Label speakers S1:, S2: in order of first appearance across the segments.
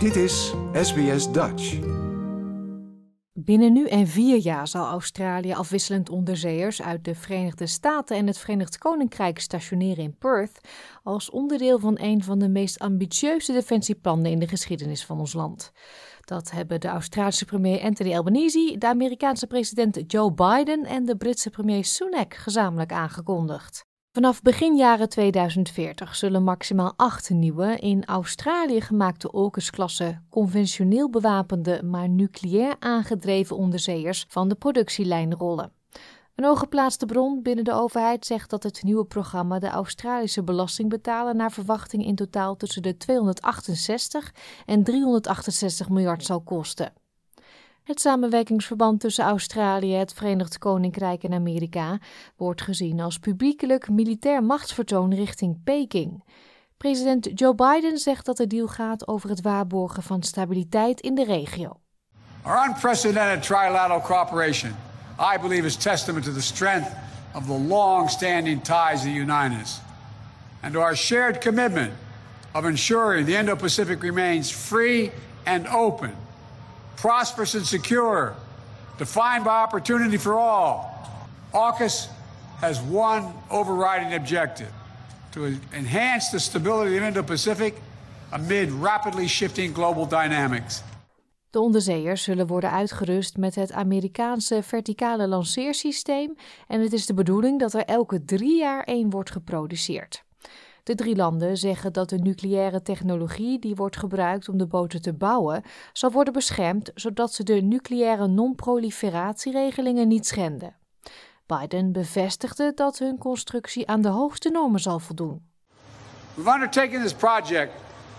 S1: Dit is SBS Dutch.
S2: Binnen nu en vier jaar zal Australië afwisselend onderzeeërs uit de Verenigde Staten en het Verenigd Koninkrijk stationeren in Perth als onderdeel van een van de meest ambitieuze defensieplannen in de geschiedenis van ons land. Dat hebben de Australische premier Anthony Albanese, de Amerikaanse president Joe Biden en de Britse premier Sunak gezamenlijk aangekondigd. Vanaf begin jaren 2040 zullen maximaal acht nieuwe in Australië gemaakte AUKUS-klasse conventioneel bewapende, maar nucleair aangedreven onderzeeërs van de productielijn rollen. Een hooggeplaatste bron binnen de overheid zegt dat het nieuwe programma de Australische belastingbetaler naar verwachting in totaal tussen de 268 en 368 miljard zal kosten. Het samenwerkingsverband tussen Australië, het Verenigd Koninkrijk en Amerika wordt gezien als publiekelijk militair machtsvertoon richting Peking. President Joe Biden zegt dat de deal gaat over het waarborgen van stabiliteit in de regio.
S3: Our unprecedented trilateral cooperation, I believe, is testament to the strength of the long-standing ties that unite us, and our shared commitment of ensuring the Indo-Pacific remains free and open prosperous and secure, defined by opportunity for all. AUKUS has one overriding objective to enhance the stability of Indo-Pacific amid rapidly shifting global dynamics.
S2: De onderzeeërs zullen worden uitgerust met het Amerikaanse verticale lanceersysteem en het is de bedoeling dat er elke drie jaar één wordt geproduceerd. De drie landen zeggen dat de nucleaire technologie die wordt gebruikt om de boten te bouwen, zal worden beschermd zodat ze de nucleaire non-proliferatieregelingen niet schenden. Biden bevestigde dat hun constructie aan de hoogste normen zal voldoen.
S3: We've undertaken this project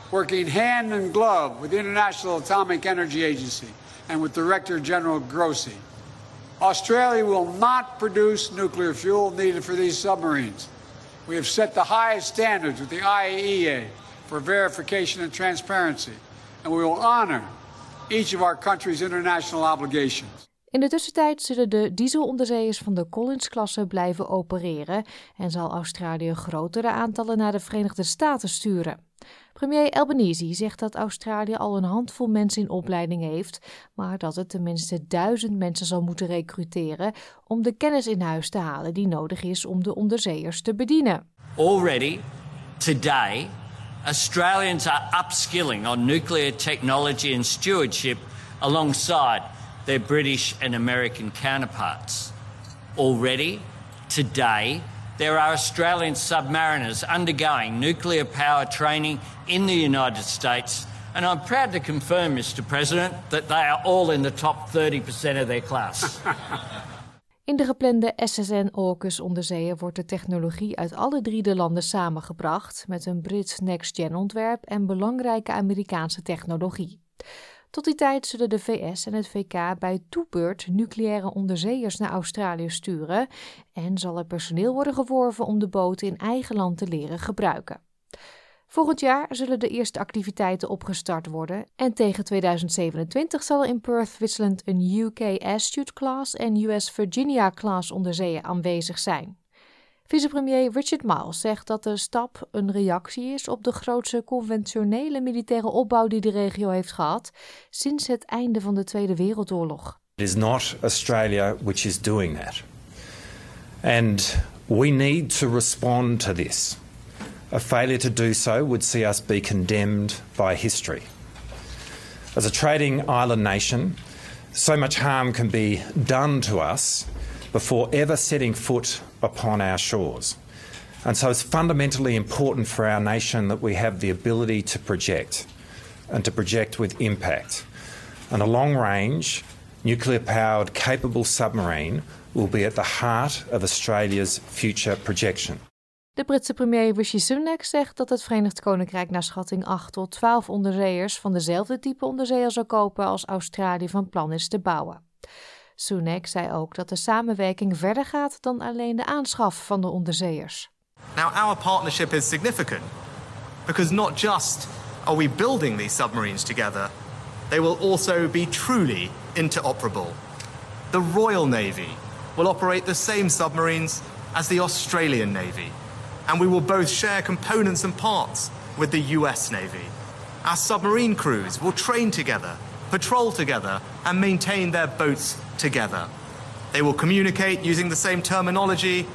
S3: working hand in glove with the International Atomic Energy Agency and with Director General Grossi. Australia will not produce nuclear fuel needed for these submarines. We have set the highest standards with the IAEA for verification and transparency, and we will honor each of our country's international obligations.
S2: In de tussentijd zullen de dieselonderzeeërs van de Collins-klasse blijven opereren en zal Australië grotere aantallen naar de Verenigde Staten sturen. Premier Albanese zegt dat Australië al een handvol mensen in opleiding heeft, maar dat het tenminste duizend mensen zal moeten recruteren om de kennis in huis te halen die nodig is om de onderzeeërs te bedienen.
S4: Already, today, Australians are upskilling on nuclear technology and stewardship alongside their British and American counterparts. Already, today, there are Australian submariners undergoing nuclear power training in the United States. And I'm proud to confirm, Mr. President, that they are all in the top 30% of their class.
S2: In de geplande SSN-AUKUS onderzeeën wordt de technologie uit alle drie de landen samengebracht met een Brits next-gen ontwerp en belangrijke Amerikaanse technologie. Tot die tijd zullen de VS en het VK bij toebeurt nucleaire onderzeeërs naar Australië sturen en zal er personeel worden geworven om de boten in eigen land te leren gebruiken. Volgend jaar zullen de eerste activiteiten opgestart worden en tegen 2027 zal in Perth wisselend een UK Astute-class en US Virginia-class onderzeeën aanwezig zijn. Vicepremier Richard Miles zegt dat de stap een reactie is op de grootste conventionele militaire opbouw die de regio heeft gehad sinds het einde van de Tweede Wereldoorlog.
S5: It is not Australia which is doing that. And we need to respond to this. A failure to do so would see us be condemned by history. As a trading island nation, so much harm can be done to us before ever setting foot upon our shores. And so it's fundamentally important for our nation that we have the ability to project and to project with impact. And a long range, nuclear powered, capable submarine will be at the heart of Australia's future projection.
S2: De Britse premier Rishi Sunak zegt dat het Verenigd Koninkrijk naar schatting 8 tot 12 onderzeeërs van dezelfde type onderzeeër zal kopen als Australië van plan is te bouwen. Sunak zei ook dat de samenwerking verder gaat dan alleen de aanschaf van de onderzeeërs.
S6: Now our partnership is significant because not just are we building these submarines together, they will also be truly interoperable. The Royal Navy will operate the same submarines as the Australian Navy, and we will both share components and parts with the US Navy. Our submarine crews will train together, patrol together, and maintain their boats together. They will communicate using the same terminology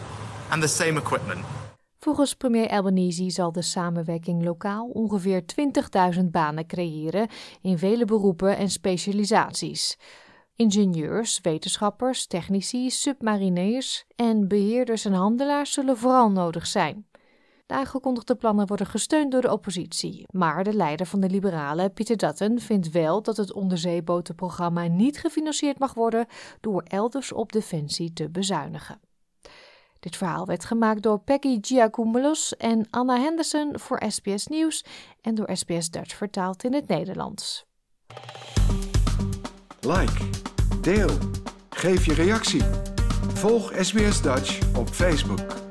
S6: and the same equipment.
S2: Volgens premier Albanese zal de samenwerking lokaal ongeveer 20.000 banen creëren in vele beroepen en specialisaties. Ingenieurs, wetenschappers, technici, submariniers en beheerders en handelaars zullen vooral nodig zijn. De aangekondigde plannen worden gesteund door de oppositie, maar de leider van de Liberalen, Peter Dutton, vindt wel dat het onderzeebotenprogramma niet gefinancierd mag worden door elders op defensie te bezuinigen. Dit verhaal werd gemaakt door Peggy Giacomoulos en Anna Henderson voor SBS Nieuws en door SBS Dutch vertaald in het Nederlands.
S1: Like, deel, geef je reactie. Volg SBS Dutch op Facebook.